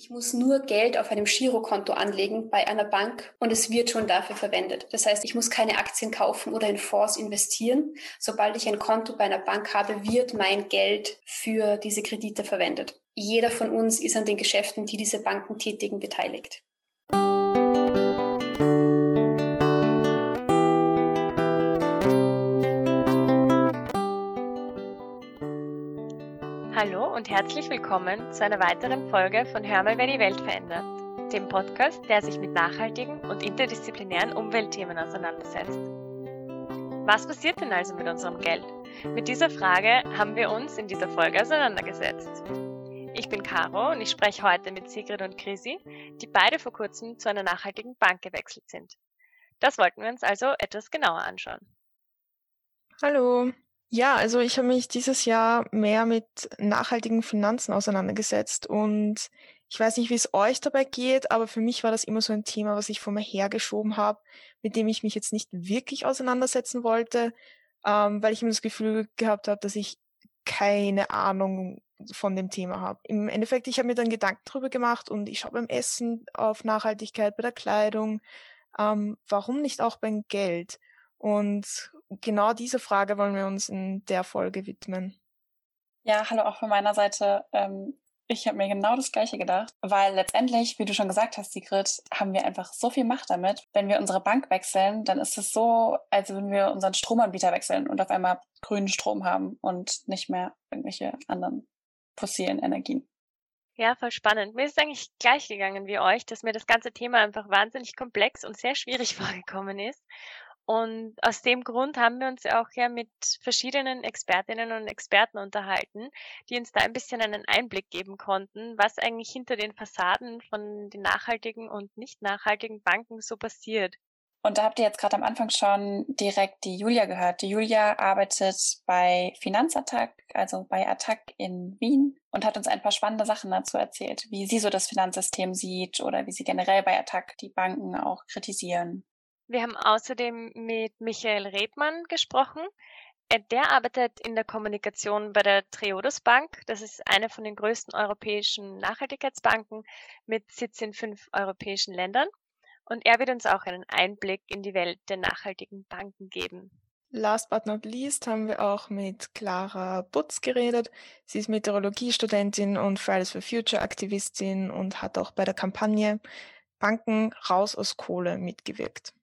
Ich muss nur Geld auf einem Girokonto anlegen bei einer Bank und es wird schon dafür verwendet. Das heißt, ich muss keine Aktien kaufen oder in Fonds investieren. Sobald ich ein Konto bei einer Bank habe, wird mein Geld für diese Kredite verwendet. Jeder von uns ist an den Geschäften, die diese Banken tätigen, beteiligt. Hallo und herzlich willkommen zu einer weiteren Folge von Hör mal, wer die Welt verändert, dem Podcast, der sich mit nachhaltigen und interdisziplinären Umweltthemen auseinandersetzt. Was passiert denn also mit unserem Geld? Mit dieser Frage haben wir uns in dieser Folge auseinandergesetzt. Ich bin Caro und ich spreche heute mit Sigrid und Chrissy, die beide vor kurzem zu einer nachhaltigen Bank gewechselt sind. Das wollten wir uns also etwas genauer anschauen. Hallo. Ja, also ich habe mich dieses Jahr mehr mit nachhaltigen Finanzen auseinandergesetzt und ich weiß nicht, wie es euch dabei geht, aber für mich war das immer so ein Thema, was ich vor mir hergeschoben habe, mit dem ich mich jetzt nicht wirklich auseinandersetzen wollte, ähm, weil ich immer das Gefühl gehabt habe, dass ich keine Ahnung von dem Thema habe. Im Endeffekt, ich habe mir dann Gedanken darüber gemacht und ich schaue beim Essen auf Nachhaltigkeit, bei der Kleidung, ähm, warum nicht auch beim Geld? Und genau diese Frage wollen wir uns in der Folge widmen. Ja, hallo auch von meiner Seite. Ähm, ich habe mir genau das Gleiche gedacht, weil letztendlich, wie du schon gesagt hast, Sigrid, haben wir einfach so viel Macht damit. Wenn wir unsere Bank wechseln, dann ist es so, als würden wir unseren Stromanbieter wechseln und auf einmal grünen Strom haben und nicht mehr irgendwelche anderen fossilen Energien. Ja, voll spannend. Mir ist es eigentlich gleich gegangen wie euch, dass mir das ganze Thema einfach wahnsinnig komplex und sehr schwierig vorgekommen ist. Und aus dem Grund haben wir uns auch ja mit verschiedenen Expertinnen und Experten unterhalten, die uns da ein bisschen einen Einblick geben konnten, was eigentlich hinter den Fassaden von den nachhaltigen und nicht nachhaltigen Banken so passiert. Und da habt ihr jetzt gerade am Anfang schon direkt die Julia gehört. Die Julia arbeitet bei Finanzattack, also bei Attack in Wien und hat uns ein paar spannende Sachen dazu erzählt, wie sie so das Finanzsystem sieht oder wie sie generell bei Attack die Banken auch kritisieren. Wir haben außerdem mit Michael Redmann gesprochen. Äh, der arbeitet in der Kommunikation bei der Triodos Bank. Das ist eine von den größten europäischen Nachhaltigkeitsbanken mit Sitz in fünf europäischen Ländern. Und er wird uns auch einen Einblick in die Welt der nachhaltigen Banken geben. Last but not least haben wir auch mit Clara Butz geredet. Sie ist Meteorologiestudentin und Fridays for Future Aktivistin und hat auch bei der Kampagne Banken raus aus Kohle mitgewirkt.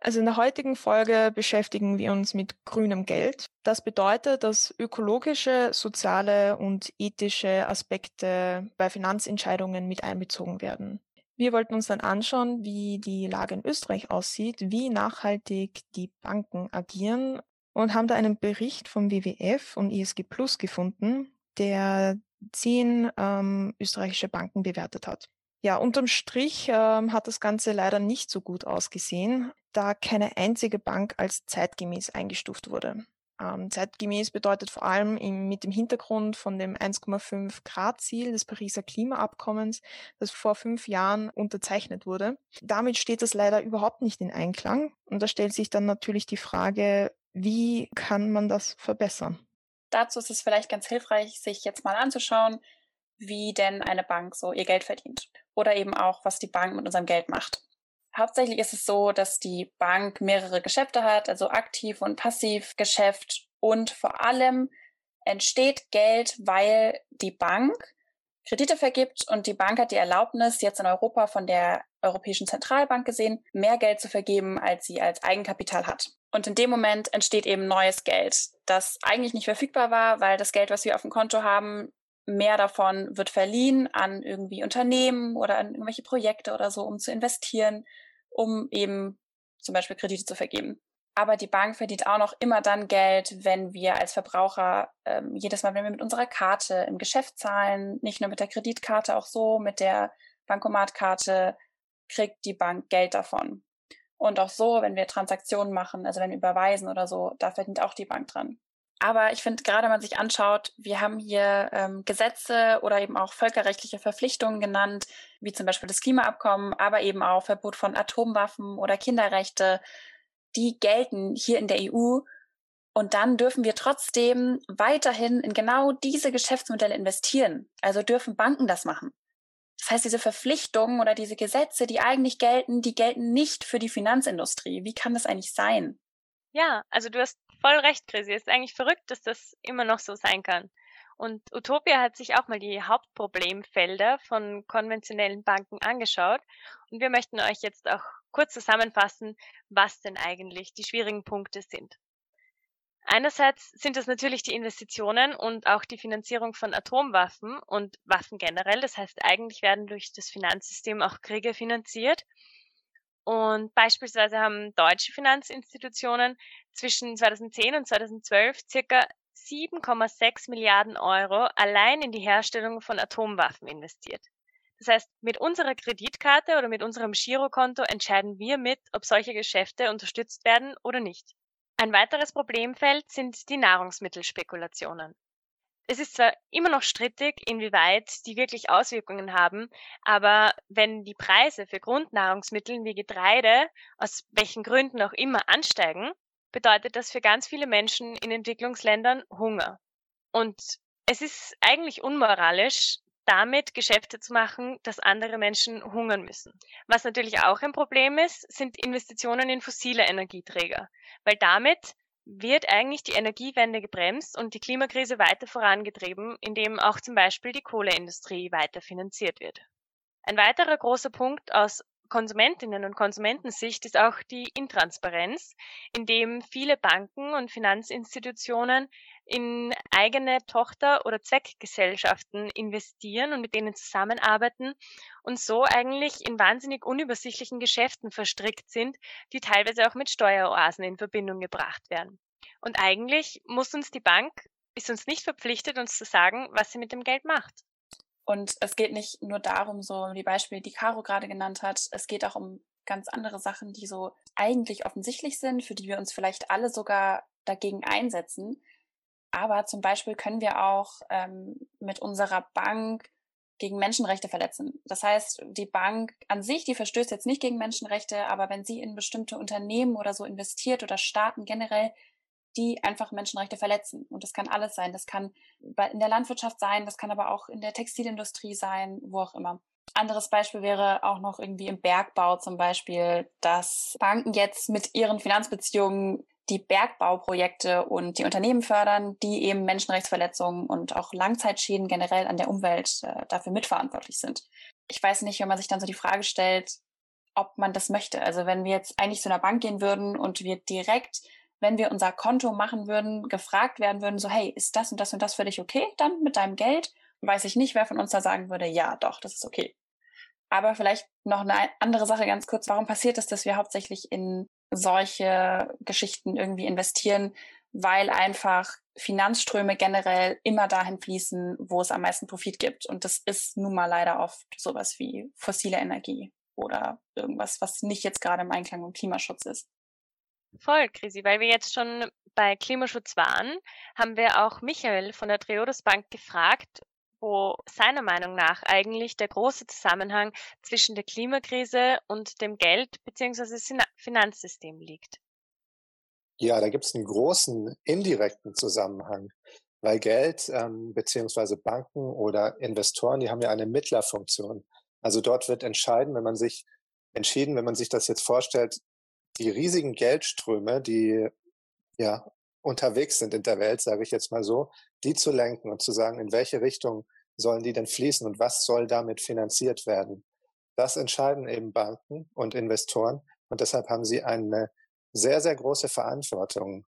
Also in der heutigen Folge beschäftigen wir uns mit grünem Geld. Das bedeutet, dass ökologische, soziale und ethische Aspekte bei Finanzentscheidungen mit einbezogen werden. Wir wollten uns dann anschauen, wie die Lage in Österreich aussieht, wie nachhaltig die Banken agieren und haben da einen Bericht vom WWF und ISG Plus gefunden, der zehn ähm, österreichische Banken bewertet hat. Ja, unterm Strich ähm, hat das Ganze leider nicht so gut ausgesehen da keine einzige Bank als zeitgemäß eingestuft wurde. Ähm, zeitgemäß bedeutet vor allem im, mit dem Hintergrund von dem 1,5 Grad Ziel des Pariser Klimaabkommens, das vor fünf Jahren unterzeichnet wurde. Damit steht das leider überhaupt nicht in Einklang. Und da stellt sich dann natürlich die Frage, wie kann man das verbessern? Dazu ist es vielleicht ganz hilfreich, sich jetzt mal anzuschauen, wie denn eine Bank so ihr Geld verdient. Oder eben auch, was die Bank mit unserem Geld macht. Hauptsächlich ist es so, dass die Bank mehrere Geschäfte hat, also aktiv und passiv Geschäft und vor allem entsteht Geld, weil die Bank Kredite vergibt und die Bank hat die Erlaubnis, jetzt in Europa von der Europäischen Zentralbank gesehen, mehr Geld zu vergeben, als sie als Eigenkapital hat. Und in dem Moment entsteht eben neues Geld, das eigentlich nicht verfügbar war, weil das Geld, was wir auf dem Konto haben, mehr davon wird verliehen an irgendwie Unternehmen oder an irgendwelche Projekte oder so, um zu investieren, um eben zum Beispiel Kredite zu vergeben. Aber die Bank verdient auch noch immer dann Geld, wenn wir als Verbraucher ähm, jedes Mal, wenn wir mit unserer Karte im Geschäft zahlen, nicht nur mit der Kreditkarte, auch so mit der Bankomatkarte, kriegt die Bank Geld davon. Und auch so, wenn wir Transaktionen machen, also wenn wir überweisen oder so, da verdient auch die Bank dran. Aber ich finde, gerade wenn man sich anschaut, wir haben hier ähm, Gesetze oder eben auch völkerrechtliche Verpflichtungen genannt, wie zum Beispiel das Klimaabkommen, aber eben auch Verbot von Atomwaffen oder Kinderrechte, die gelten hier in der EU. Und dann dürfen wir trotzdem weiterhin in genau diese Geschäftsmodelle investieren. Also dürfen Banken das machen. Das heißt, diese Verpflichtungen oder diese Gesetze, die eigentlich gelten, die gelten nicht für die Finanzindustrie. Wie kann das eigentlich sein? Ja, also du hast voll recht, Chrissy. Es ist eigentlich verrückt, dass das immer noch so sein kann. Und Utopia hat sich auch mal die Hauptproblemfelder von konventionellen Banken angeschaut. Und wir möchten euch jetzt auch kurz zusammenfassen, was denn eigentlich die schwierigen Punkte sind. Einerseits sind das natürlich die Investitionen und auch die Finanzierung von Atomwaffen und Waffen generell. Das heißt, eigentlich werden durch das Finanzsystem auch Kriege finanziert. Und beispielsweise haben deutsche Finanzinstitutionen zwischen 2010 und 2012 circa 7,6 Milliarden Euro allein in die Herstellung von Atomwaffen investiert. Das heißt, mit unserer Kreditkarte oder mit unserem Girokonto entscheiden wir mit, ob solche Geschäfte unterstützt werden oder nicht. Ein weiteres Problemfeld sind die Nahrungsmittelspekulationen. Es ist zwar immer noch strittig, inwieweit die wirklich Auswirkungen haben, aber wenn die Preise für Grundnahrungsmittel wie Getreide aus welchen Gründen auch immer ansteigen, bedeutet das für ganz viele Menschen in Entwicklungsländern Hunger. Und es ist eigentlich unmoralisch, damit Geschäfte zu machen, dass andere Menschen hungern müssen. Was natürlich auch ein Problem ist, sind Investitionen in fossile Energieträger, weil damit wird eigentlich die Energiewende gebremst und die Klimakrise weiter vorangetrieben, indem auch zum Beispiel die Kohleindustrie weiter finanziert wird. Ein weiterer großer Punkt aus Konsumentinnen und Konsumentensicht ist auch die Intransparenz, indem viele Banken und Finanzinstitutionen in eigene Tochter- oder Zweckgesellschaften investieren und mit denen zusammenarbeiten und so eigentlich in wahnsinnig unübersichtlichen Geschäften verstrickt sind, die teilweise auch mit Steueroasen in Verbindung gebracht werden. Und eigentlich muss uns die Bank, ist uns nicht verpflichtet, uns zu sagen, was sie mit dem Geld macht. Und es geht nicht nur darum, so die Beispiele, die Caro gerade genannt hat, es geht auch um ganz andere Sachen, die so eigentlich offensichtlich sind, für die wir uns vielleicht alle sogar dagegen einsetzen. Aber zum Beispiel können wir auch ähm, mit unserer Bank gegen Menschenrechte verletzen. Das heißt, die Bank an sich, die verstößt jetzt nicht gegen Menschenrechte, aber wenn sie in bestimmte Unternehmen oder so investiert oder Staaten generell, die einfach Menschenrechte verletzen. Und das kann alles sein. Das kann in der Landwirtschaft sein, das kann aber auch in der Textilindustrie sein, wo auch immer. Anderes Beispiel wäre auch noch irgendwie im Bergbau zum Beispiel, dass Banken jetzt mit ihren Finanzbeziehungen die Bergbauprojekte und die Unternehmen fördern, die eben Menschenrechtsverletzungen und auch Langzeitschäden generell an der Umwelt äh, dafür mitverantwortlich sind. Ich weiß nicht, wenn man sich dann so die Frage stellt, ob man das möchte. Also wenn wir jetzt eigentlich zu einer Bank gehen würden und wir direkt wenn wir unser Konto machen würden, gefragt werden würden, so, hey, ist das und das und das für dich okay dann mit deinem Geld? Weiß ich nicht, wer von uns da sagen würde, ja, doch, das ist okay. Aber vielleicht noch eine andere Sache ganz kurz. Warum passiert es, dass wir hauptsächlich in solche Geschichten irgendwie investieren? Weil einfach Finanzströme generell immer dahin fließen, wo es am meisten Profit gibt. Und das ist nun mal leider oft sowas wie fossile Energie oder irgendwas, was nicht jetzt gerade im Einklang mit Klimaschutz ist. Voll, Chrissy, weil wir jetzt schon bei Klimaschutz waren, haben wir auch Michael von der Triodos Bank gefragt, wo seiner Meinung nach eigentlich der große Zusammenhang zwischen der Klimakrise und dem Geld bzw. Finanzsystem liegt. Ja, da gibt es einen großen indirekten Zusammenhang, weil Geld ähm, bzw. Banken oder Investoren, die haben ja eine Mittlerfunktion. Also dort wird entscheiden, wenn man sich entschieden, wenn man sich das jetzt vorstellt, die riesigen Geldströme, die ja unterwegs sind in der Welt, sage ich jetzt mal so, die zu lenken und zu sagen, in welche Richtung sollen die denn fließen und was soll damit finanziert werden. Das entscheiden eben Banken und Investoren und deshalb haben sie eine sehr, sehr große Verantwortung.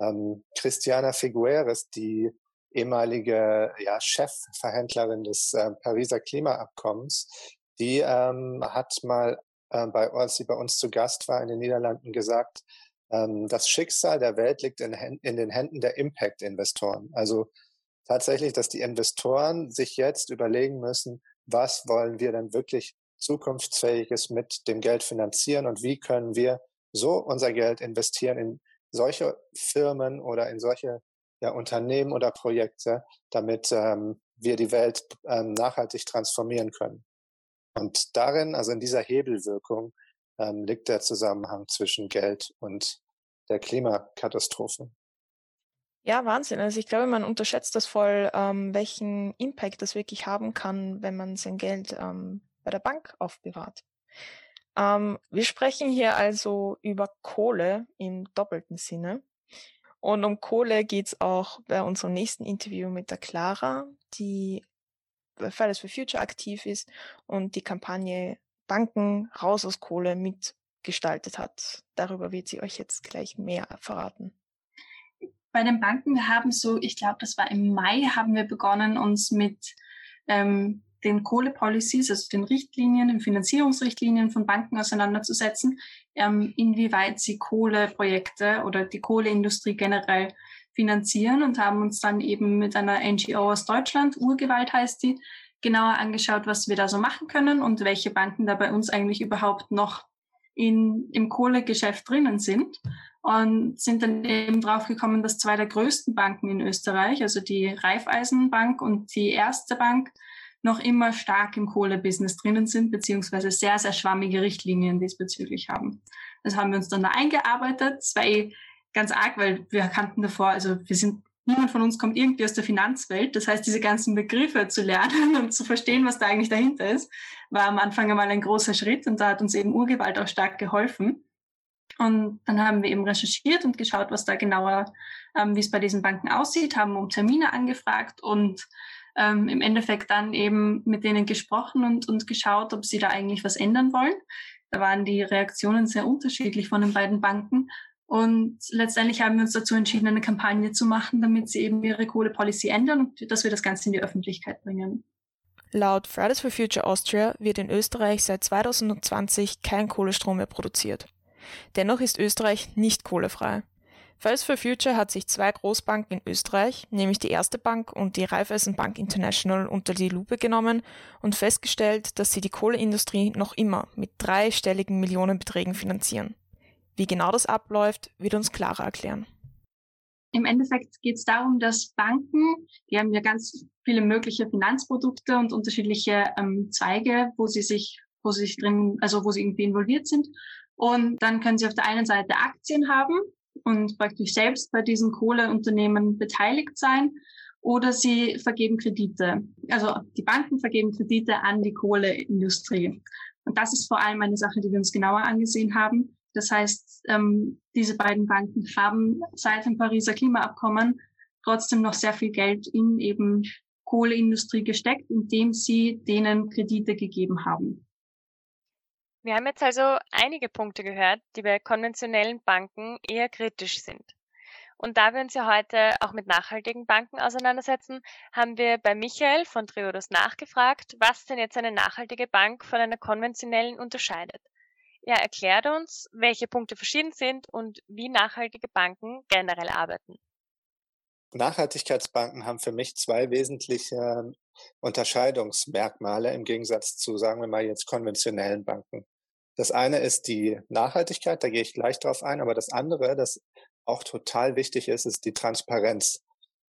Ähm, Christiana Figueres, die ehemalige ja, Chefverhändlerin des äh, Pariser Klimaabkommens, die ähm, hat mal äh, bei, als sie bei uns zu Gast war in den Niederlanden, gesagt, ähm, das Schicksal der Welt liegt in, in den Händen der Impact-Investoren. Also tatsächlich, dass die Investoren sich jetzt überlegen müssen, was wollen wir denn wirklich zukunftsfähiges mit dem Geld finanzieren und wie können wir so unser Geld investieren in solche Firmen oder in solche ja, Unternehmen oder Projekte, damit ähm, wir die Welt ähm, nachhaltig transformieren können. Und darin, also in dieser Hebelwirkung, ähm, liegt der Zusammenhang zwischen Geld und der Klimakatastrophe. Ja, Wahnsinn. Also ich glaube, man unterschätzt das voll, ähm, welchen Impact das wirklich haben kann, wenn man sein Geld ähm, bei der Bank aufbewahrt. Ähm, wir sprechen hier also über Kohle im doppelten Sinne. Und um Kohle geht's auch bei unserem nächsten Interview mit der Clara, die Fridays for Future aktiv ist und die Kampagne Banken raus aus Kohle mitgestaltet hat. Darüber wird sie euch jetzt gleich mehr verraten. Bei den Banken, wir haben so, ich glaube, das war im Mai, haben wir begonnen, uns mit ähm, den Kohlepolicies, also den Richtlinien, den Finanzierungsrichtlinien von Banken auseinanderzusetzen, ähm, inwieweit sie Kohleprojekte oder die Kohleindustrie generell finanzieren und haben uns dann eben mit einer NGO aus Deutschland, Urgewalt heißt die, genauer angeschaut, was wir da so machen können und welche Banken da bei uns eigentlich überhaupt noch in, im Kohlegeschäft drinnen sind und sind dann eben draufgekommen, dass zwei der größten Banken in Österreich, also die Raiffeisenbank und die Erste Bank, noch immer stark im Kohlebusiness drinnen sind, beziehungsweise sehr, sehr schwammige Richtlinien diesbezüglich haben. Das haben wir uns dann da eingearbeitet. Das war eh ganz arg, weil wir kannten davor, also wir sind, niemand von uns kommt irgendwie aus der Finanzwelt. Das heißt, diese ganzen Begriffe zu lernen und zu verstehen, was da eigentlich dahinter ist, war am Anfang einmal ein großer Schritt und da hat uns eben Urgewalt auch stark geholfen. Und dann haben wir eben recherchiert und geschaut, was da genauer, ähm, wie es bei diesen Banken aussieht, haben um Termine angefragt und ähm, im Endeffekt dann eben mit denen gesprochen und, und geschaut, ob sie da eigentlich was ändern wollen. Da waren die Reaktionen sehr unterschiedlich von den beiden Banken. Und letztendlich haben wir uns dazu entschieden, eine Kampagne zu machen, damit sie eben ihre Kohlepolicy ändern und dass wir das Ganze in die Öffentlichkeit bringen. Laut Fridays for Future Austria wird in Österreich seit 2020 kein Kohlestrom mehr produziert. Dennoch ist Österreich nicht kohlefrei. Fridays for Future hat sich zwei Großbanken in Österreich, nämlich die Erste Bank und die Raiffeisenbank International, unter die Lupe genommen und festgestellt, dass sie die Kohleindustrie noch immer mit dreistelligen Millionenbeträgen finanzieren. Wie genau das abläuft, wird uns Clara erklären. Im Endeffekt geht es darum, dass Banken, die haben ja ganz viele mögliche Finanzprodukte und unterschiedliche ähm, Zweige, wo sie sich, wo sie sich drin, also wo sie irgendwie involviert sind. Und dann können sie auf der einen Seite Aktien haben, und praktisch selbst bei diesen Kohleunternehmen beteiligt sein oder sie vergeben Kredite. Also die Banken vergeben Kredite an die Kohleindustrie. Und das ist vor allem eine Sache, die wir uns genauer angesehen haben. Das heißt, ähm, diese beiden Banken haben seit dem Pariser Klimaabkommen trotzdem noch sehr viel Geld in eben Kohleindustrie gesteckt, indem sie denen Kredite gegeben haben. Wir haben jetzt also einige Punkte gehört, die bei konventionellen Banken eher kritisch sind. Und da wir uns ja heute auch mit nachhaltigen Banken auseinandersetzen, haben wir bei Michael von Triodos nachgefragt, was denn jetzt eine nachhaltige Bank von einer konventionellen unterscheidet. Er erklärt uns, welche Punkte verschieden sind und wie nachhaltige Banken generell arbeiten. Nachhaltigkeitsbanken haben für mich zwei wesentliche Unterscheidungsmerkmale im Gegensatz zu, sagen wir mal jetzt, konventionellen Banken. Das eine ist die Nachhaltigkeit, da gehe ich gleich drauf ein, aber das andere, das auch total wichtig ist, ist die Transparenz.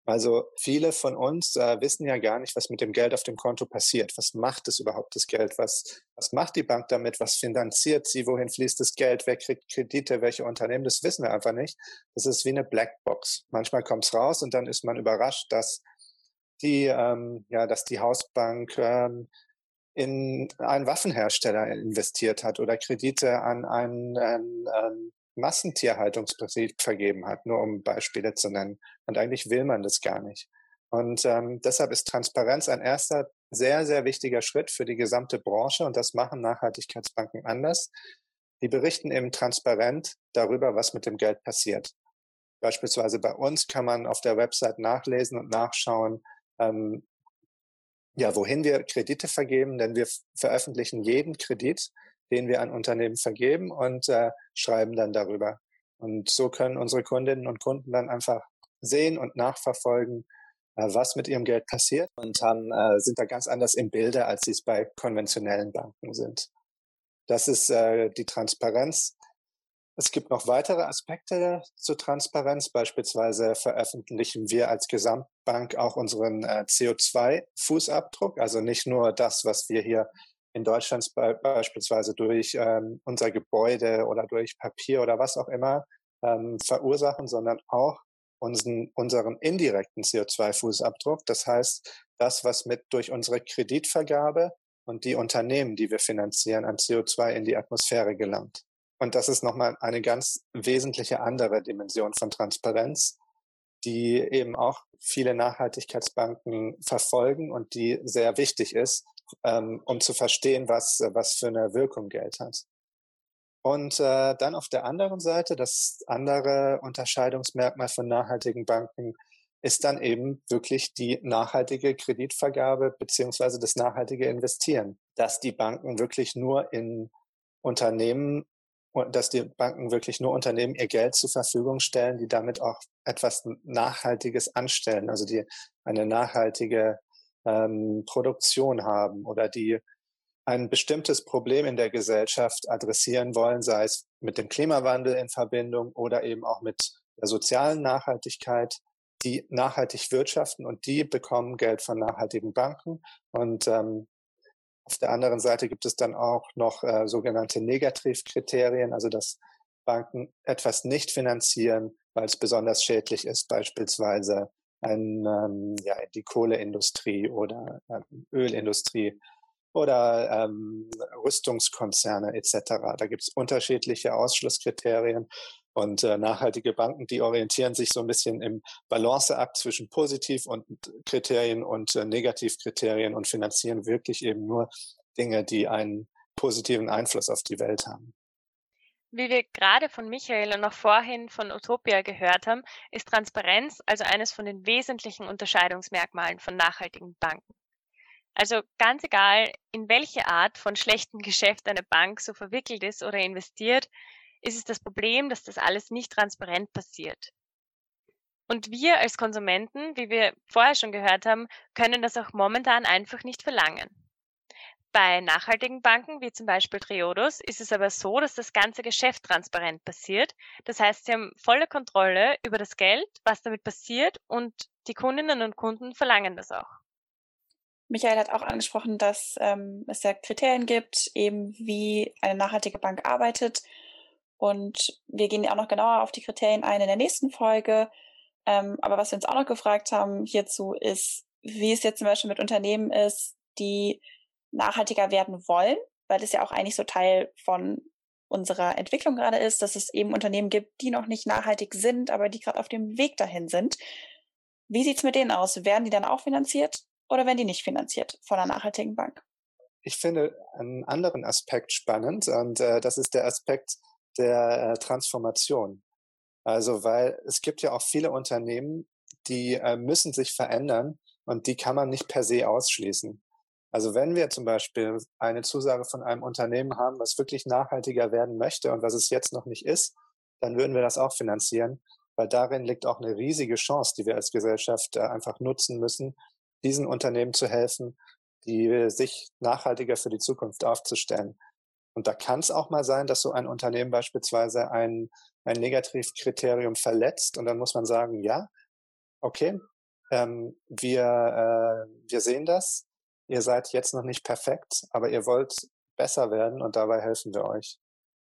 Also viele von uns äh, wissen ja gar nicht, was mit dem Geld auf dem Konto passiert. Was macht es überhaupt, das Geld? Was, was macht die Bank damit? Was finanziert sie? Wohin fließt das Geld? Wer kriegt Kredite? Welche Unternehmen? Das wissen wir einfach nicht. Das ist wie eine Blackbox. Manchmal kommt es raus und dann ist man überrascht, dass die, ähm, ja, dass die Hausbank ähm, in einen Waffenhersteller investiert hat oder Kredite an einen, einen, einen Massentierhaltungsbetrieb vergeben hat, nur um Beispiele zu nennen. Und eigentlich will man das gar nicht. Und ähm, deshalb ist Transparenz ein erster sehr, sehr wichtiger Schritt für die gesamte Branche und das machen Nachhaltigkeitsbanken anders. Die berichten eben transparent darüber, was mit dem Geld passiert. Beispielsweise bei uns kann man auf der Website nachlesen und nachschauen, ähm, ja, wohin wir Kredite vergeben, denn wir veröffentlichen jeden Kredit, den wir an Unternehmen vergeben und äh, schreiben dann darüber. Und so können unsere Kundinnen und Kunden dann einfach sehen und nachverfolgen, äh, was mit ihrem Geld passiert und haben, äh, sind da ganz anders im Bilde, als sie es bei konventionellen Banken sind. Das ist äh, die Transparenz. Es gibt noch weitere Aspekte zur Transparenz. Beispielsweise veröffentlichen wir als Gesamtbank auch unseren äh, CO2-Fußabdruck, also nicht nur das, was wir hier in Deutschland beispielsweise durch ähm, unser Gebäude oder durch Papier oder was auch immer ähm, verursachen, sondern auch unseren, unseren indirekten CO2-Fußabdruck. Das heißt, das, was mit durch unsere Kreditvergabe und die Unternehmen, die wir finanzieren, an CO2 in die Atmosphäre gelangt. Und das ist nochmal eine ganz wesentliche andere Dimension von Transparenz, die eben auch viele Nachhaltigkeitsbanken verfolgen und die sehr wichtig ist, ähm, um zu verstehen, was, was für eine Wirkung Geld hat. Und äh, dann auf der anderen Seite, das andere Unterscheidungsmerkmal von nachhaltigen Banken ist dann eben wirklich die nachhaltige Kreditvergabe beziehungsweise das nachhaltige Investieren, dass die Banken wirklich nur in Unternehmen dass die Banken wirklich nur Unternehmen ihr Geld zur Verfügung stellen, die damit auch etwas Nachhaltiges anstellen, also die eine nachhaltige ähm, Produktion haben oder die ein bestimmtes Problem in der Gesellschaft adressieren wollen, sei es mit dem Klimawandel in Verbindung oder eben auch mit der sozialen Nachhaltigkeit die nachhaltig wirtschaften und die bekommen Geld von nachhaltigen Banken. Und ähm, auf der anderen Seite gibt es dann auch noch äh, sogenannte Negativkriterien, also dass Banken etwas nicht finanzieren, weil es besonders schädlich ist, beispielsweise ein, ähm, ja, die Kohleindustrie oder ähm, Ölindustrie oder ähm, Rüstungskonzerne etc. Da gibt es unterschiedliche Ausschlusskriterien und äh, nachhaltige Banken, die orientieren sich so ein bisschen im Balanceakt zwischen Positiv- und Kriterien und äh, Negativkriterien und finanzieren wirklich eben nur Dinge, die einen positiven Einfluss auf die Welt haben. Wie wir gerade von Michael und noch vorhin von Utopia gehört haben, ist Transparenz also eines von den wesentlichen Unterscheidungsmerkmalen von nachhaltigen Banken. Also ganz egal, in welche Art von schlechtem Geschäft eine Bank so verwickelt ist oder investiert, ist es das Problem, dass das alles nicht transparent passiert. Und wir als Konsumenten, wie wir vorher schon gehört haben, können das auch momentan einfach nicht verlangen. Bei nachhaltigen Banken, wie zum Beispiel Triodos, ist es aber so, dass das ganze Geschäft transparent passiert. Das heißt, sie haben volle Kontrolle über das Geld, was damit passiert und die Kundinnen und Kunden verlangen das auch. Michael hat auch angesprochen, dass ähm, es ja Kriterien gibt, eben wie eine nachhaltige Bank arbeitet. Und wir gehen ja auch noch genauer auf die Kriterien ein in der nächsten Folge. Ähm, aber was wir uns auch noch gefragt haben hierzu ist, wie es jetzt zum Beispiel mit Unternehmen ist, die nachhaltiger werden wollen, weil das ja auch eigentlich so Teil von unserer Entwicklung gerade ist, dass es eben Unternehmen gibt, die noch nicht nachhaltig sind, aber die gerade auf dem Weg dahin sind. Wie sieht's mit denen aus? Werden die dann auch finanziert oder werden die nicht finanziert von einer nachhaltigen Bank? Ich finde einen anderen Aspekt spannend und äh, das ist der Aspekt der äh, Transformation. Also, weil es gibt ja auch viele Unternehmen, die äh, müssen sich verändern und die kann man nicht per se ausschließen. Also wenn wir zum Beispiel eine Zusage von einem Unternehmen haben, was wirklich nachhaltiger werden möchte und was es jetzt noch nicht ist, dann würden wir das auch finanzieren, weil darin liegt auch eine riesige Chance, die wir als Gesellschaft äh, einfach nutzen müssen, diesen Unternehmen zu helfen, die sich nachhaltiger für die Zukunft aufzustellen. Und da kann es auch mal sein, dass so ein Unternehmen beispielsweise ein, ein Negativkriterium verletzt und dann muss man sagen, ja, okay, ähm, wir, äh, wir sehen das, ihr seid jetzt noch nicht perfekt, aber ihr wollt besser werden und dabei helfen wir euch.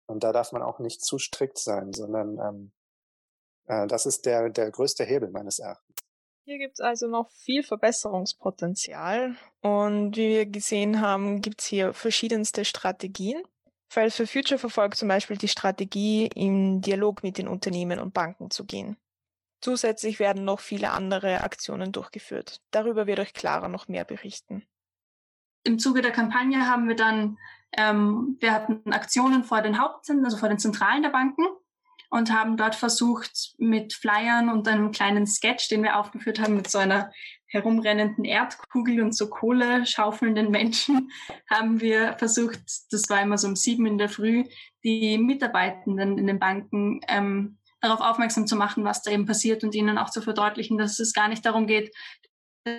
Und da darf man auch nicht zu strikt sein, sondern ähm, äh, das ist der, der größte Hebel meines Erachtens. Hier gibt es also noch viel Verbesserungspotenzial und wie wir gesehen haben, gibt es hier verschiedenste Strategien. Fridays for Future verfolgt zum Beispiel die Strategie, im Dialog mit den Unternehmen und Banken zu gehen. Zusätzlich werden noch viele andere Aktionen durchgeführt. Darüber wird euch Clara noch mehr berichten. Im Zuge der Kampagne haben wir dann, ähm, wir hatten Aktionen vor den Hauptzentren, also vor den Zentralen der Banken und haben dort versucht, mit Flyern und einem kleinen Sketch, den wir aufgeführt haben, mit so einer herumrennenden Erdkugel und so Kohle schaufelnden Menschen, haben wir versucht, das war immer so um sieben in der Früh, die Mitarbeitenden in den Banken ähm, darauf aufmerksam zu machen, was da eben passiert und ihnen auch zu verdeutlichen, dass es gar nicht darum geht,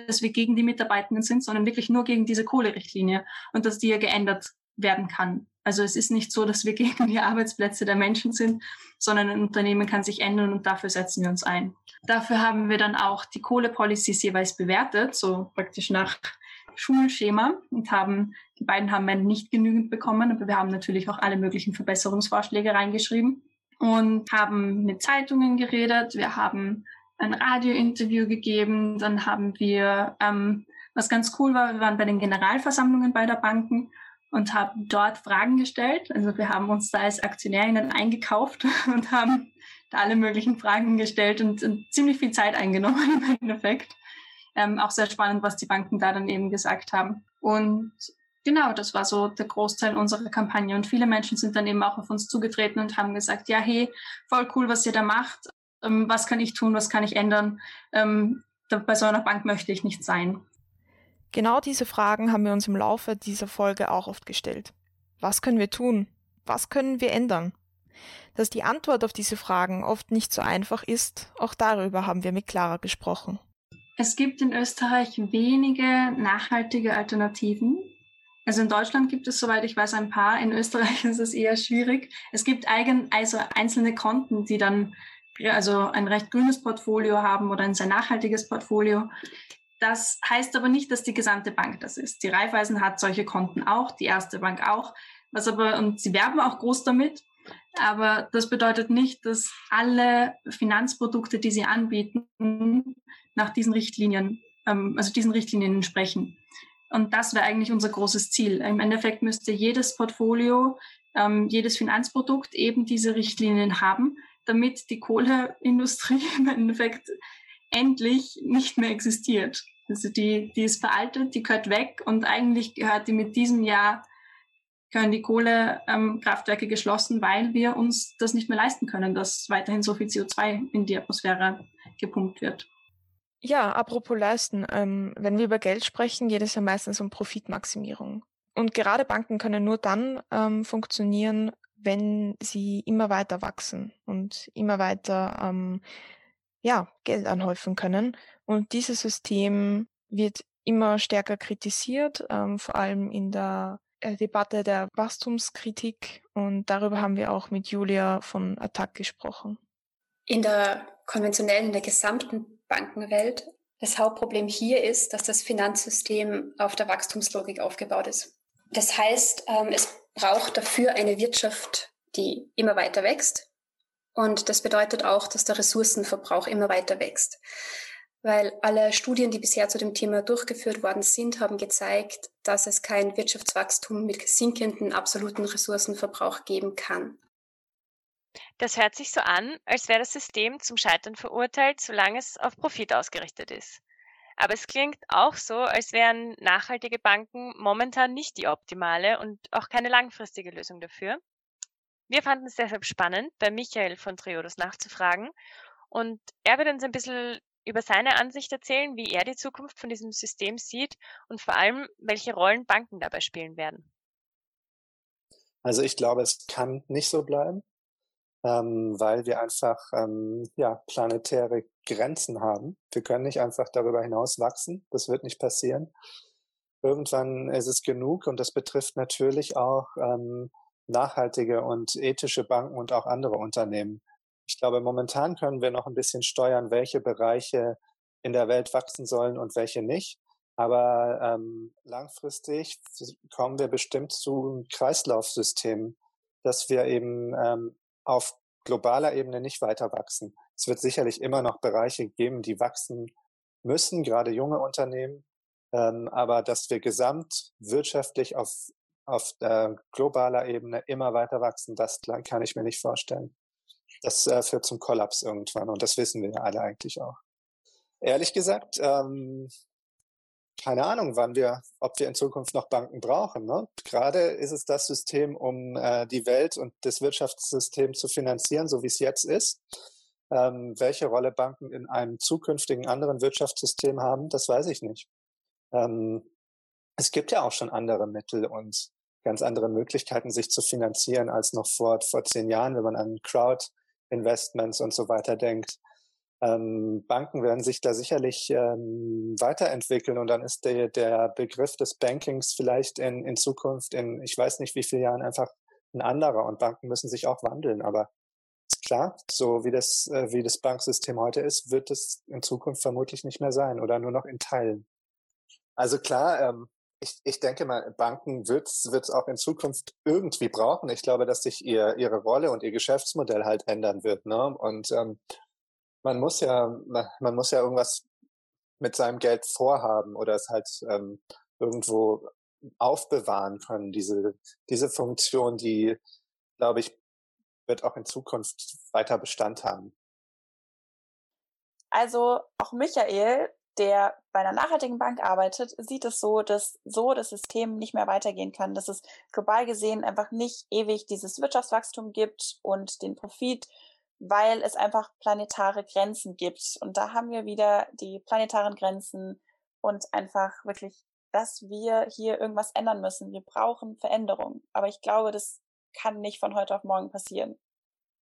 dass wir gegen die Mitarbeitenden sind, sondern wirklich nur gegen diese Kohlerichtlinie und dass die ja geändert werden kann. Also es ist nicht so, dass wir gegen die Arbeitsplätze der Menschen sind, sondern ein Unternehmen kann sich ändern und dafür setzen wir uns ein. Dafür haben wir dann auch die Kohlepolicies jeweils bewertet, so praktisch nach Schulschema und haben, die beiden haben wir nicht genügend bekommen, aber wir haben natürlich auch alle möglichen Verbesserungsvorschläge reingeschrieben und haben mit Zeitungen geredet. Wir haben ein Radiointerview gegeben. Dann haben wir, ähm, was ganz cool war, wir waren bei den Generalversammlungen beider Banken und haben dort Fragen gestellt. Also wir haben uns da als Aktionärinnen eingekauft und haben da alle möglichen Fragen gestellt und, und ziemlich viel Zeit eingenommen im Endeffekt. Ähm, auch sehr spannend, was die Banken da dann eben gesagt haben. Und genau, das war so der Großteil unserer Kampagne. Und viele Menschen sind dann eben auch auf uns zugetreten und haben gesagt, ja, hey, voll cool, was ihr da macht. Ähm, was kann ich tun? Was kann ich ändern? Ähm, bei so einer Bank möchte ich nicht sein. Genau diese Fragen haben wir uns im Laufe dieser Folge auch oft gestellt. Was können wir tun? Was können wir ändern? Dass die Antwort auf diese Fragen oft nicht so einfach ist, auch darüber haben wir mit Clara gesprochen. Es gibt in Österreich wenige nachhaltige Alternativen. Also in Deutschland gibt es, soweit ich weiß, ein paar. In Österreich ist es eher schwierig. Es gibt eigen, also einzelne Konten, die dann also ein recht grünes Portfolio haben oder ein sehr nachhaltiges Portfolio. Das heißt aber nicht, dass die gesamte Bank das ist. Die Raiffeisen hat solche Konten auch, die erste Bank auch. Was aber, und sie werben auch groß damit. Aber das bedeutet nicht, dass alle Finanzprodukte, die sie anbieten, nach diesen Richtlinien, ähm, also diesen Richtlinien entsprechen. Und das wäre eigentlich unser großes Ziel. Im Endeffekt müsste jedes Portfolio, ähm, jedes Finanzprodukt eben diese Richtlinien haben, damit die Kohleindustrie im Endeffekt endlich nicht mehr existiert. Also die, die ist veraltet, die gehört weg und eigentlich gehört die mit diesem Jahr, können die Kohlekraftwerke ähm, geschlossen, weil wir uns das nicht mehr leisten können, dass weiterhin so viel CO2 in die Atmosphäre gepumpt wird. Ja, apropos leisten, ähm, wenn wir über Geld sprechen, geht es ja meistens um Profitmaximierung. Und gerade Banken können nur dann ähm, funktionieren, wenn sie immer weiter wachsen und immer weiter ähm, ja, Geld anhäufen können. Und dieses System wird immer stärker kritisiert, ähm, vor allem in der äh, Debatte der Wachstumskritik. Und darüber haben wir auch mit Julia von Attac gesprochen. In der konventionellen, in der gesamten Bankenwelt, das Hauptproblem hier ist, dass das Finanzsystem auf der Wachstumslogik aufgebaut ist. Das heißt, ähm, es braucht dafür eine Wirtschaft, die immer weiter wächst, und das bedeutet auch, dass der Ressourcenverbrauch immer weiter wächst. Weil alle Studien, die bisher zu dem Thema durchgeführt worden sind, haben gezeigt, dass es kein Wirtschaftswachstum mit sinkendem absoluten Ressourcenverbrauch geben kann. Das hört sich so an, als wäre das System zum Scheitern verurteilt, solange es auf Profit ausgerichtet ist. Aber es klingt auch so, als wären nachhaltige Banken momentan nicht die optimale und auch keine langfristige Lösung dafür. Wir fanden es deshalb spannend, bei Michael von Triodos nachzufragen. Und er wird uns ein bisschen über seine Ansicht erzählen, wie er die Zukunft von diesem System sieht und vor allem, welche Rollen Banken dabei spielen werden. Also ich glaube, es kann nicht so bleiben, ähm, weil wir einfach ähm, ja, planetäre Grenzen haben. Wir können nicht einfach darüber hinaus wachsen. Das wird nicht passieren. Irgendwann ist es genug und das betrifft natürlich auch ähm, nachhaltige und ethische Banken und auch andere Unternehmen. Ich glaube, momentan können wir noch ein bisschen steuern, welche Bereiche in der Welt wachsen sollen und welche nicht. Aber ähm, langfristig kommen wir bestimmt zu einem Kreislaufsystem, dass wir eben ähm, auf globaler Ebene nicht weiter wachsen. Es wird sicherlich immer noch Bereiche geben, die wachsen müssen, gerade junge Unternehmen. Ähm, aber dass wir gesamtwirtschaftlich auf auf äh, globaler Ebene immer weiter wachsen, das kann ich mir nicht vorstellen. Das äh, führt zum Kollaps irgendwann und das wissen wir ja alle eigentlich auch. Ehrlich gesagt, ähm, keine Ahnung, wann wir, ob wir in Zukunft noch Banken brauchen. Ne? Gerade ist es das System, um äh, die Welt und das Wirtschaftssystem zu finanzieren, so wie es jetzt ist. Ähm, welche Rolle Banken in einem zukünftigen anderen Wirtschaftssystem haben, das weiß ich nicht. Ähm, es gibt ja auch schon andere Mittel und ganz andere Möglichkeiten, sich zu finanzieren als noch vor, vor zehn Jahren, wenn man an Crowd-Investments und so weiter denkt. Ähm, Banken werden sich da sicherlich ähm, weiterentwickeln und dann ist der, der Begriff des Bankings vielleicht in, in Zukunft in, ich weiß nicht wie vielen Jahren, einfach ein anderer und Banken müssen sich auch wandeln. Aber ist klar, so wie das, äh, wie das Banksystem heute ist, wird es in Zukunft vermutlich nicht mehr sein oder nur noch in Teilen. Also klar, ähm, ich, ich denke mal, Banken wird es auch in Zukunft irgendwie brauchen. Ich glaube, dass sich ihr, ihre Rolle und ihr Geschäftsmodell halt ändern wird. Ne? Und ähm, man muss ja, man muss ja irgendwas mit seinem Geld vorhaben oder es halt ähm, irgendwo aufbewahren können. Diese, diese Funktion, die, glaube ich, wird auch in Zukunft weiter Bestand haben. Also auch Michael, der bei einer nachhaltigen Bank arbeitet, sieht es so, dass so das System nicht mehr weitergehen kann, dass es global gesehen einfach nicht ewig dieses Wirtschaftswachstum gibt und den Profit, weil es einfach planetare Grenzen gibt. Und da haben wir wieder die planetaren Grenzen und einfach wirklich, dass wir hier irgendwas ändern müssen. Wir brauchen Veränderung. Aber ich glaube, das kann nicht von heute auf morgen passieren.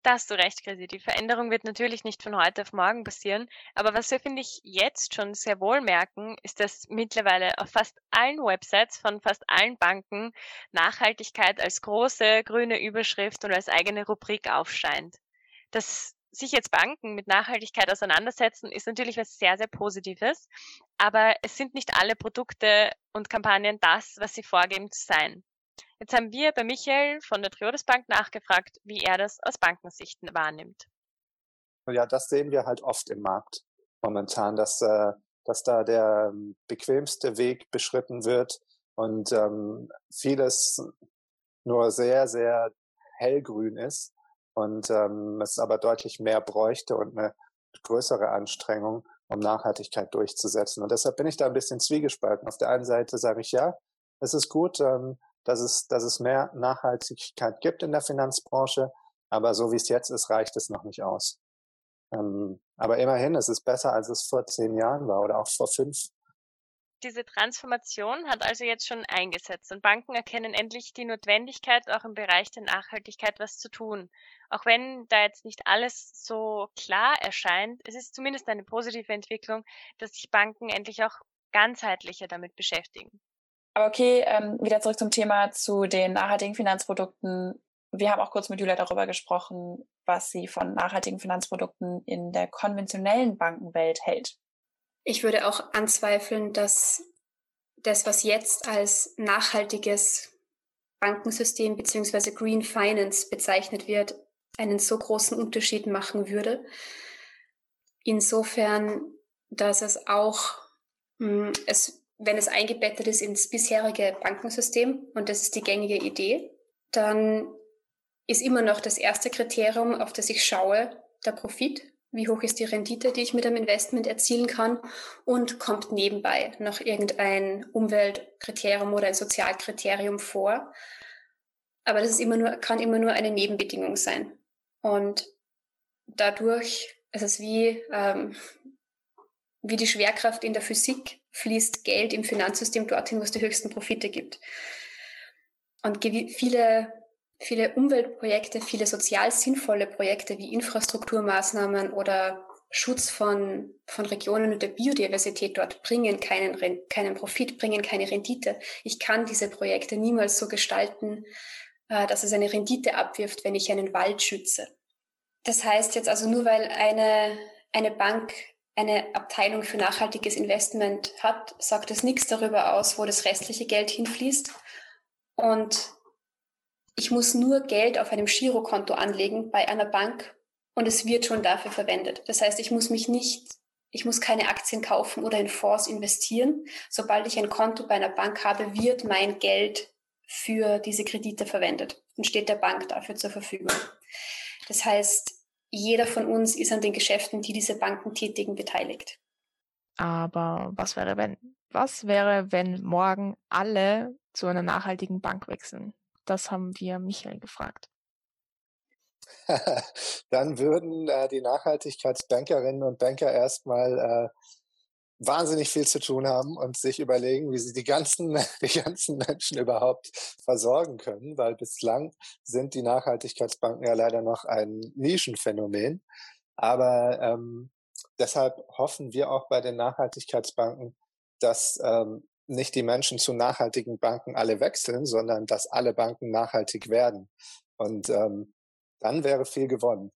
Da hast du recht, Chrissy. Die Veränderung wird natürlich nicht von heute auf morgen passieren. Aber was wir, finde ich, jetzt schon sehr wohl merken, ist, dass mittlerweile auf fast allen Websites von fast allen Banken Nachhaltigkeit als große grüne Überschrift und als eigene Rubrik aufscheint. Dass sich jetzt Banken mit Nachhaltigkeit auseinandersetzen, ist natürlich was sehr, sehr Positives. Aber es sind nicht alle Produkte und Kampagnen das, was sie vorgeben zu sein. Jetzt haben wir bei Michael von der Triodos Bank nachgefragt, wie er das aus Bankensicht wahrnimmt. Ja, das sehen wir halt oft im Markt momentan, dass, äh, dass da der ähm, bequemste Weg beschritten wird und ähm, vieles nur sehr, sehr hellgrün ist und ähm, es aber deutlich mehr bräuchte und eine größere Anstrengung, um Nachhaltigkeit durchzusetzen. Und deshalb bin ich da ein bisschen zwiegespalten. Auf der einen Seite sage ich ja, es ist gut, ähm, dass es, dass es mehr Nachhaltigkeit gibt in der Finanzbranche. Aber so wie es jetzt ist, reicht es noch nicht aus. Ähm, aber immerhin, es ist besser, als es vor zehn Jahren war oder auch vor fünf. Diese Transformation hat also jetzt schon eingesetzt und Banken erkennen endlich die Notwendigkeit, auch im Bereich der Nachhaltigkeit was zu tun. Auch wenn da jetzt nicht alles so klar erscheint, es ist zumindest eine positive Entwicklung, dass sich Banken endlich auch ganzheitlicher damit beschäftigen. Aber okay, ähm, wieder zurück zum Thema zu den nachhaltigen Finanzprodukten. Wir haben auch kurz mit Julia darüber gesprochen, was sie von nachhaltigen Finanzprodukten in der konventionellen Bankenwelt hält. Ich würde auch anzweifeln, dass das, was jetzt als nachhaltiges Bankensystem beziehungsweise Green Finance bezeichnet wird, einen so großen Unterschied machen würde. Insofern, dass es auch, mh, hm, es wenn es eingebettet ist ins bisherige Bankensystem und das ist die gängige Idee, dann ist immer noch das erste Kriterium, auf das ich schaue, der Profit. Wie hoch ist die Rendite, die ich mit einem Investment erzielen kann? Und kommt nebenbei noch irgendein Umweltkriterium oder ein Sozialkriterium vor? Aber das ist immer nur, kann immer nur eine Nebenbedingung sein. Und dadurch ist es wie, ähm, wie die Schwerkraft in der Physik fließt Geld im Finanzsystem dorthin, wo es die höchsten Profite gibt. Und viele, viele Umweltprojekte, viele sozial sinnvolle Projekte wie Infrastrukturmaßnahmen oder Schutz von, von Regionen und der Biodiversität dort bringen keinen, keinen Profit, bringen keine Rendite. Ich kann diese Projekte niemals so gestalten, äh, dass es eine Rendite abwirft, wenn ich einen Wald schütze. Das heißt jetzt also nur, weil eine, eine Bank eine Abteilung für nachhaltiges Investment hat, sagt es nichts darüber aus, wo das restliche Geld hinfließt. Und ich muss nur Geld auf einem Girokonto anlegen bei einer Bank und es wird schon dafür verwendet. Das heißt, ich muss mich nicht, ich muss keine Aktien kaufen oder in Fonds investieren. Sobald ich ein Konto bei einer Bank habe, wird mein Geld für diese Kredite verwendet und steht der Bank dafür zur Verfügung. Das heißt, jeder von uns ist an den Geschäften, die diese Banken tätigen, beteiligt. Aber was wäre, wenn? Was wäre, wenn morgen alle zu einer nachhaltigen Bank wechseln? Das haben wir Michael gefragt. Dann würden äh, die Nachhaltigkeitsbankerinnen und Banker erstmal äh, wahnsinnig viel zu tun haben und sich überlegen, wie sie die ganzen, die ganzen Menschen überhaupt versorgen können, weil bislang sind die Nachhaltigkeitsbanken ja leider noch ein Nischenphänomen. Aber ähm, deshalb hoffen wir auch bei den Nachhaltigkeitsbanken, dass ähm, nicht die Menschen zu nachhaltigen Banken alle wechseln, sondern dass alle Banken nachhaltig werden. Und ähm, dann wäre viel gewonnen.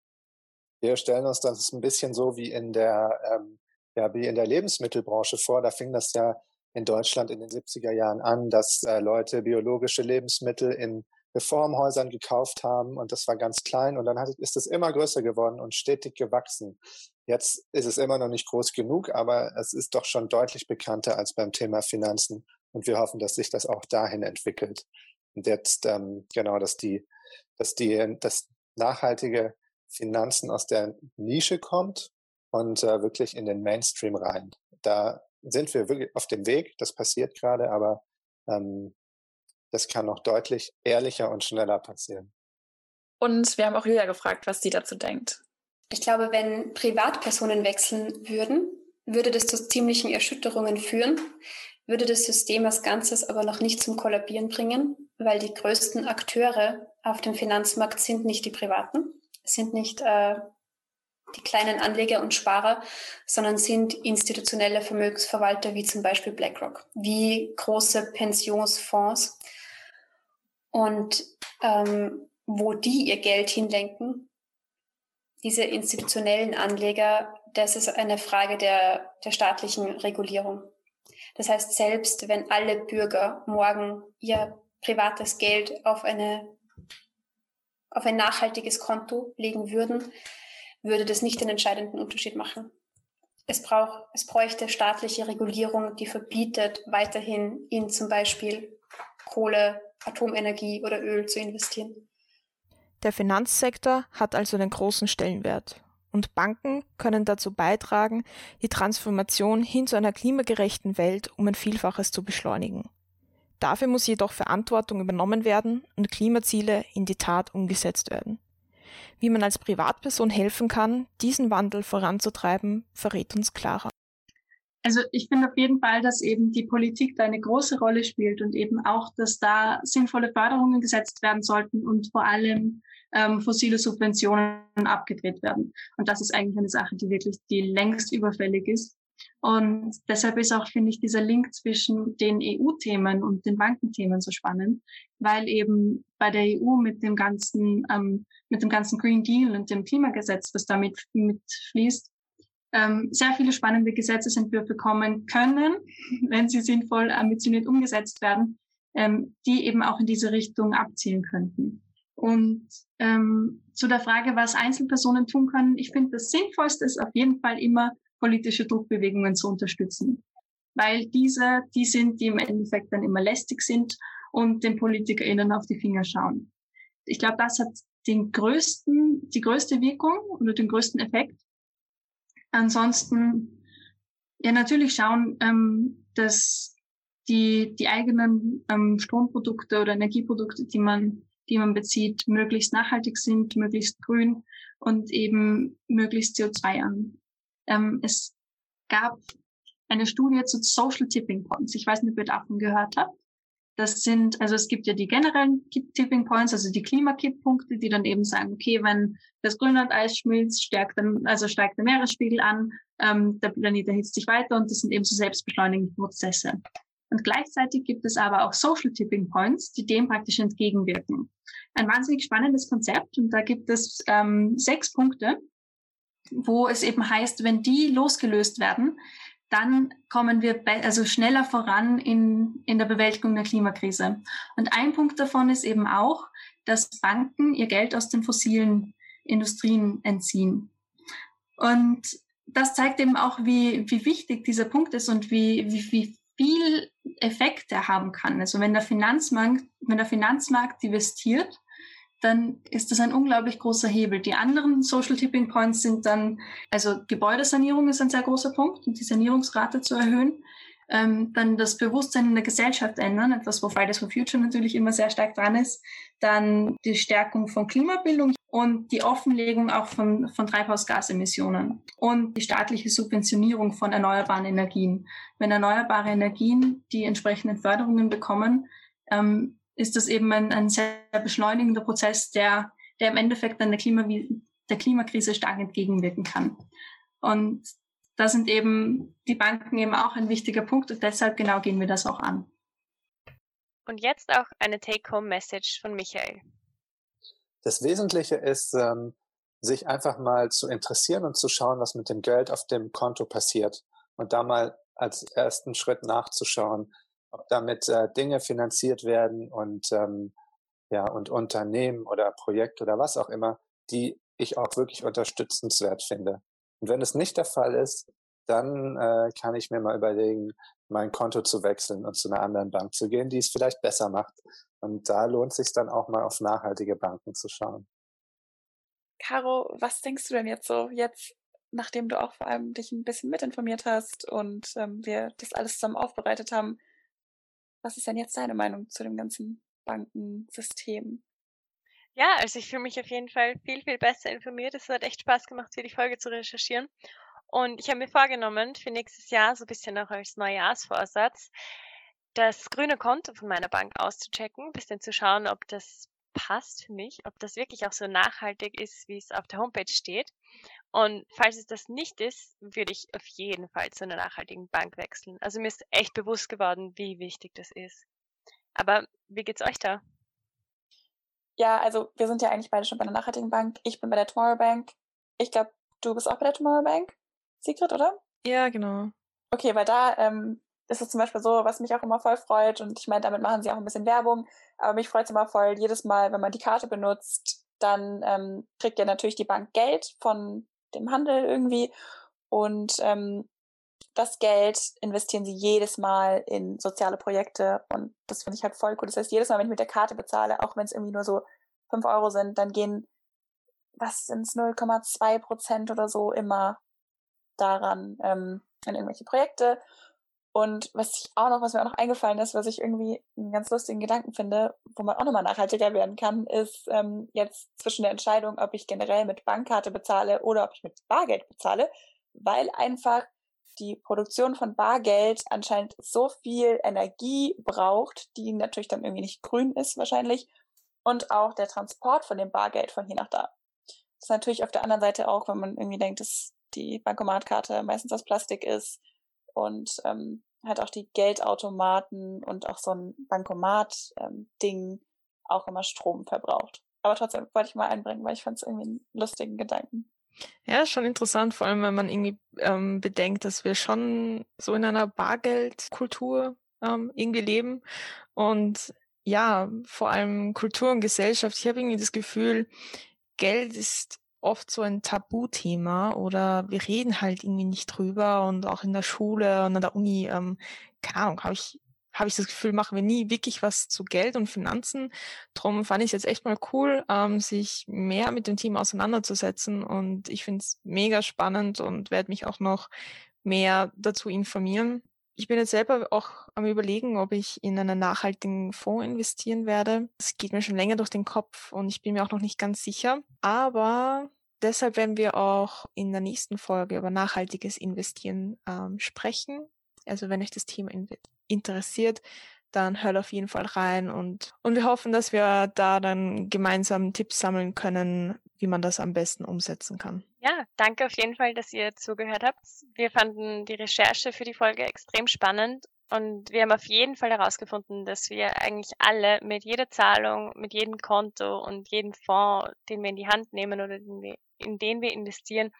Wir stellen uns das ein bisschen so wie in der ähm, ja wie in der Lebensmittelbranche vor. Da fing das ja in Deutschland in den 70er Jahren an, dass äh, Leute biologische Lebensmittel in Reformhäusern gekauft haben und das war ganz klein und dann hat, ist es immer größer geworden und stetig gewachsen. Jetzt ist es immer noch nicht groß genug, aber es ist doch schon deutlich bekannter als beim Thema Finanzen und wir hoffen, dass sich das auch dahin entwickelt. Und jetzt ähm, genau, dass die, dass die, dass nachhaltige Finanzen aus der Nische kommt und äh, wirklich in den Mainstream rein. Da sind wir wirklich auf dem Weg, das passiert gerade, aber ähm, das kann noch deutlich ehrlicher und schneller passieren. Und wir haben auch Julia gefragt, was sie dazu denkt. Ich glaube, wenn Privatpersonen wechseln würden, würde das zu ziemlichen Erschütterungen führen, würde das System als Ganzes aber noch nicht zum Kollabieren bringen, weil die größten Akteure auf dem Finanzmarkt sind nicht die Privaten, sind nicht äh, die kleinen Anleger und Sparer, sondern sind institutionelle Vermögensverwalter wie zum Beispiel BlackRock, wie große Pensionsfonds. Und ähm, wo die ihr Geld hinlenken, diese institutionellen Anleger, das ist eine Frage der, der staatlichen Regulierung. Das heißt, selbst wenn alle Bürger morgen ihr privates Geld auf eine auf ein nachhaltiges Konto legen würden, würde das nicht den entscheidenden Unterschied machen. Es braucht, es bräuchte staatliche Regulierung, die verbietet, weiterhin in zum Beispiel Kohle, Atomenergie oder Öl zu investieren. Der Finanzsektor hat also einen großen Stellenwert. Und Banken können dazu beitragen, die Transformation hin zu einer klimagerechten Welt um ein Vielfaches zu beschleunigen. Dafür muss jedoch Verantwortung übernommen werden und Klimaziele in die Tat umgesetzt werden. Wie man als Privatperson helfen kann, diesen Wandel voranzutreiben, verrät uns Clara. Also ich finde auf jeden Fall, dass eben die Politik da eine große Rolle spielt und eben auch, dass da sinnvolle Förderungen gesetzt werden sollten und vor allem ähm, fossile Subventionen abgedreht werden. Und das ist eigentlich eine Sache, die wirklich die längst überfällig ist. Und deshalb ist auch, finde ich, dieser Link zwischen den EU-Themen und den Bankenthemen so spannend, weil eben bei der EU mit dem ganzen, ähm, mit dem ganzen Green Deal und dem Klimagesetz, das damit mitfließt, ähm, sehr viele spannende Gesetzesentwürfe kommen können, wenn sie sinnvoll ambitioniert umgesetzt werden, ähm, die eben auch in diese Richtung abzielen könnten. Und ähm, zu der Frage, was Einzelpersonen tun können, ich finde, das Sinnvollste ist auf jeden Fall immer, politische Druckbewegungen zu unterstützen. Weil diese, die sind, die im Endeffekt dann immer lästig sind und den PolitikerInnen auf die Finger schauen. Ich glaube, das hat den größten, die größte Wirkung oder den größten Effekt. Ansonsten, ja, natürlich schauen, ähm, dass die, die eigenen ähm, Stromprodukte oder Energieprodukte, die man, die man bezieht, möglichst nachhaltig sind, möglichst grün und eben möglichst CO2 ähm, es gab eine Studie zu Social Tipping Points. Ich weiß nicht, ob ihr davon gehört habt. Das sind, also es gibt ja die generellen Tipping Points, also die Klimakipppunkte, die dann eben sagen, okay, wenn das Grönland-Eis schmilzt, stärkt dann, also steigt der Meeresspiegel an, ähm, der Planet erhitzt sich weiter und das sind eben so selbstbeschleunigende Prozesse. Und gleichzeitig gibt es aber auch Social Tipping Points, die dem praktisch entgegenwirken. Ein wahnsinnig spannendes Konzept und da gibt es ähm, sechs Punkte, wo es eben heißt, wenn die losgelöst werden, dann kommen wir also schneller voran in, in der Bewältigung der Klimakrise. Und ein Punkt davon ist eben auch, dass Banken ihr Geld aus den fossilen Industrien entziehen. Und das zeigt eben auch, wie, wie wichtig dieser Punkt ist und wie, wie, wie viel Effekt er haben kann. Also wenn der Finanzmarkt, wenn der Finanzmarkt investiert, dann ist das ein unglaublich großer Hebel. Die anderen Social Tipping Points sind dann, also Gebäudesanierung ist ein sehr großer Punkt und die Sanierungsrate zu erhöhen. Ähm, dann das Bewusstsein in der Gesellschaft ändern, etwas, wo Fridays for Future natürlich immer sehr stark dran ist. Dann die Stärkung von Klimabildung und die Offenlegung auch von, von Treibhausgasemissionen und die staatliche Subventionierung von erneuerbaren Energien. Wenn erneuerbare Energien die entsprechenden Förderungen bekommen, ähm, ist das eben ein, ein sehr beschleunigender Prozess, der, der im Endeffekt dann der, Klima, der Klimakrise stark entgegenwirken kann. Und da sind eben die Banken eben auch ein wichtiger Punkt und deshalb genau gehen wir das auch an. Und jetzt auch eine Take-Home-Message von Michael. Das Wesentliche ist, ähm, sich einfach mal zu interessieren und zu schauen, was mit dem Geld auf dem Konto passiert. Und da mal als ersten Schritt nachzuschauen, ob damit äh, Dinge finanziert werden und ähm, ja, und Unternehmen oder Projekte oder was auch immer, die ich auch wirklich unterstützenswert finde. Und wenn es nicht der Fall ist, dann äh, kann ich mir mal überlegen, mein Konto zu wechseln und zu einer anderen Bank zu gehen, die es vielleicht besser macht. Und da lohnt es sich dann auch mal auf nachhaltige Banken zu schauen. Caro, was denkst du denn jetzt so, jetzt, nachdem du auch vor allem dich ein bisschen mitinformiert hast und ähm, wir das alles zusammen aufbereitet haben, was ist denn jetzt deine Meinung zu dem ganzen Bankensystem? Ja, also ich fühle mich auf jeden Fall viel, viel besser informiert. Es hat echt Spaß gemacht, für die Folge zu recherchieren. Und ich habe mir vorgenommen, für nächstes Jahr, so ein bisschen auch als Neujahrsvorsatz, das grüne Konto von meiner Bank auszuchecken, ein bisschen zu schauen, ob das passt für mich, ob das wirklich auch so nachhaltig ist, wie es auf der Homepage steht. Und falls es das nicht ist, würde ich auf jeden Fall zu einer nachhaltigen Bank wechseln. Also mir ist echt bewusst geworden, wie wichtig das ist. Aber wie geht's euch da? Ja, also wir sind ja eigentlich beide schon bei einer nachhaltigen Bank. Ich bin bei der Tomorrow Bank. Ich glaube, du bist auch bei der Tomorrow Bank, Sigrid, oder? Ja, genau. Okay, weil da ähm, ist es zum Beispiel so, was mich auch immer voll freut und ich meine, damit machen sie auch ein bisschen Werbung, aber mich freut es immer voll, jedes Mal, wenn man die Karte benutzt, dann ähm, kriegt ja natürlich die Bank Geld von dem Handel irgendwie und ähm, das Geld investieren sie jedes Mal in soziale Projekte und das finde ich halt voll cool. Das heißt, jedes Mal, wenn ich mit der Karte bezahle, auch wenn es irgendwie nur so fünf Euro sind, dann gehen, was sind 0,2 Prozent oder so immer daran ähm, in irgendwelche Projekte. Und was ich auch noch, was mir auch noch eingefallen ist, was ich irgendwie einen ganz lustigen Gedanken finde, wo man auch nochmal nachhaltiger werden kann, ist ähm, jetzt zwischen der Entscheidung, ob ich generell mit Bankkarte bezahle oder ob ich mit Bargeld bezahle, weil einfach die Produktion von Bargeld anscheinend so viel Energie braucht, die natürlich dann irgendwie nicht grün ist wahrscheinlich, und auch der Transport von dem Bargeld von hier nach da. Das ist natürlich auf der anderen Seite auch, wenn man irgendwie denkt, dass die Bankomatkarte meistens aus Plastik ist und ähm, halt auch die Geldautomaten und auch so ein Bankomat-Ding ähm, auch immer Strom verbraucht. Aber trotzdem wollte ich mal einbringen, weil ich fand es irgendwie einen lustigen Gedanken. Ja, schon interessant, vor allem wenn man irgendwie ähm, bedenkt, dass wir schon so in einer Bargeldkultur ähm, irgendwie leben. Und ja, vor allem Kultur und Gesellschaft. Ich habe irgendwie das Gefühl, Geld ist oft so ein Tabuthema oder wir reden halt irgendwie nicht drüber und auch in der Schule und an der Uni, ähm, keine Ahnung, habe ich habe ich das Gefühl, machen wir nie wirklich was zu Geld und Finanzen. Drum fand ich es jetzt echt mal cool, ähm, sich mehr mit dem Team auseinanderzusetzen. Und ich finde es mega spannend und werde mich auch noch mehr dazu informieren. Ich bin jetzt selber auch am überlegen, ob ich in einen nachhaltigen Fonds investieren werde. Das geht mir schon länger durch den Kopf und ich bin mir auch noch nicht ganz sicher. Aber deshalb werden wir auch in der nächsten Folge über nachhaltiges Investieren ähm, sprechen. Also wenn euch das Thema interessiert, dann hört auf jeden Fall rein und, und wir hoffen, dass wir da dann gemeinsam Tipps sammeln können, wie man das am besten umsetzen kann. Ja, danke auf jeden Fall, dass ihr zugehört habt. Wir fanden die Recherche für die Folge extrem spannend und wir haben auf jeden Fall herausgefunden, dass wir eigentlich alle mit jeder Zahlung, mit jedem Konto und jedem Fonds, den wir in die Hand nehmen oder in den wir investieren,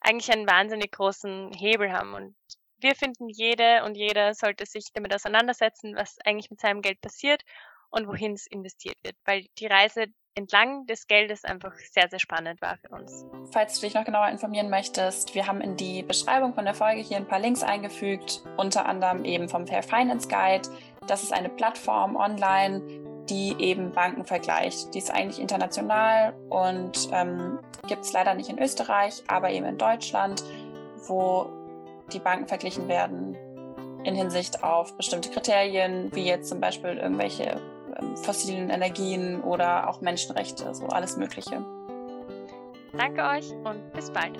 eigentlich einen wahnsinnig großen Hebel haben. Und wir finden, jede und jeder sollte sich damit auseinandersetzen, was eigentlich mit seinem Geld passiert und wohin es investiert wird, weil die Reise entlang des Geldes einfach sehr, sehr spannend war für uns. Falls du dich noch genauer informieren möchtest, wir haben in die Beschreibung von der Folge hier ein paar Links eingefügt, unter anderem eben vom Fair Finance Guide. Das ist eine Plattform online, die eben Banken vergleicht. Die ist eigentlich international und ähm, gibt es leider nicht in Österreich, aber eben in Deutschland, wo die Banken verglichen werden in Hinsicht auf bestimmte Kriterien, wie jetzt zum Beispiel irgendwelche ähm, fossilen Energien oder auch Menschenrechte, so alles Mögliche. Danke euch und bis bald.